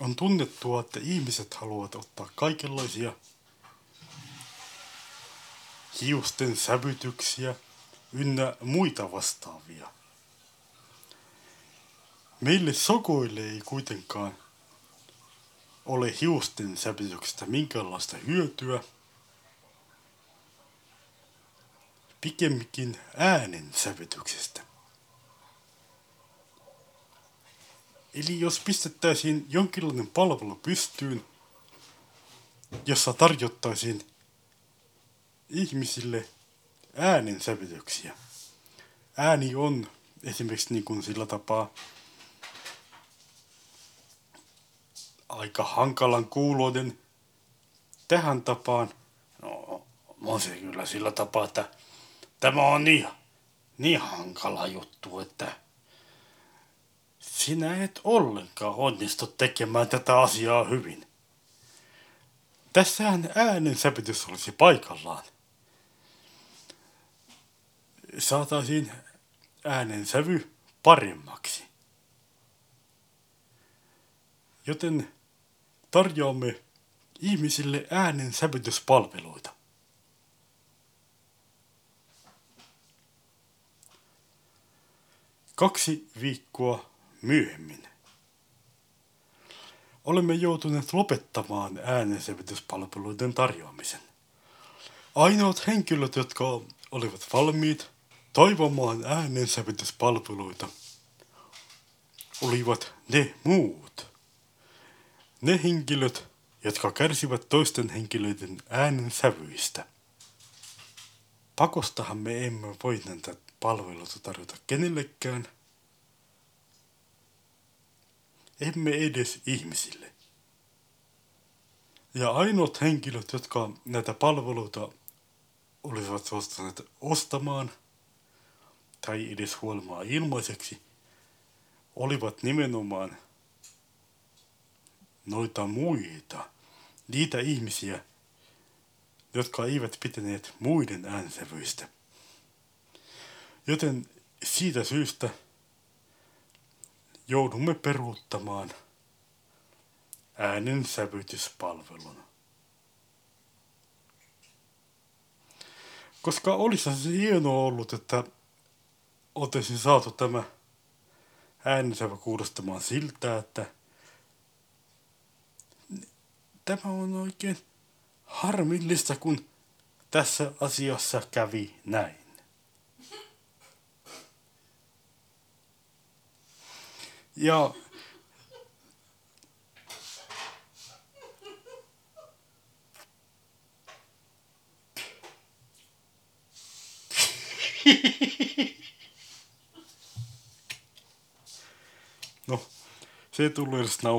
On tunnettua, että ihmiset haluavat ottaa kaikenlaisia hiusten sävytyksiä ynnä muita vastaavia. Meille sokoille ei kuitenkaan ole hiusten sävytyksestä minkäänlaista hyötyä. Pikemminkin äänen sävytyksestä. Eli jos pistettäisiin jonkinlainen palvelu pystyyn, jossa tarjottaisiin ihmisille äänensävytyksiä. Ääni on esimerkiksi niin kuin sillä tapaa aika hankalan kuuloiden tähän tapaan. No, on se kyllä sillä tapaa, että tämä on niin, niin hankala juttu, että sinä et ollenkaan onnistu tekemään tätä asiaa hyvin. Tässähän äänensävytys olisi paikallaan. Saataisiin äänensävy paremmaksi. Joten tarjoamme ihmisille äänen sävytyspalveluita. Kaksi viikkoa myöhemmin olemme joutuneet lopettamaan äänensävytyspalveluiden tarjoamisen. Ainoat henkilöt, jotka olivat valmiit toivomaan äänensävytyspalveluita, olivat ne muut. Ne henkilöt, jotka kärsivät toisten henkilöiden äänensävyistä. Pakostahan me emme voi näitä palveluita tarjota kenellekään. Emme edes ihmisille. Ja ainoat henkilöt, jotka näitä palveluita olisivat suostuneet ostamaan tai edes huolimaan ilmaiseksi, olivat nimenomaan noita muita, niitä ihmisiä, jotka eivät pitäneet muiden äänsävyistä. Joten siitä syystä joudumme peruuttamaan äänen sävytyspalvelun. Koska olisi se hienoa ollut, että oltaisiin saatu tämä äänensävy kuulostamaan siltä, että tämä on oikein harmillista, kun tässä asiassa kävi näin. Ja. No, se ei tullut edes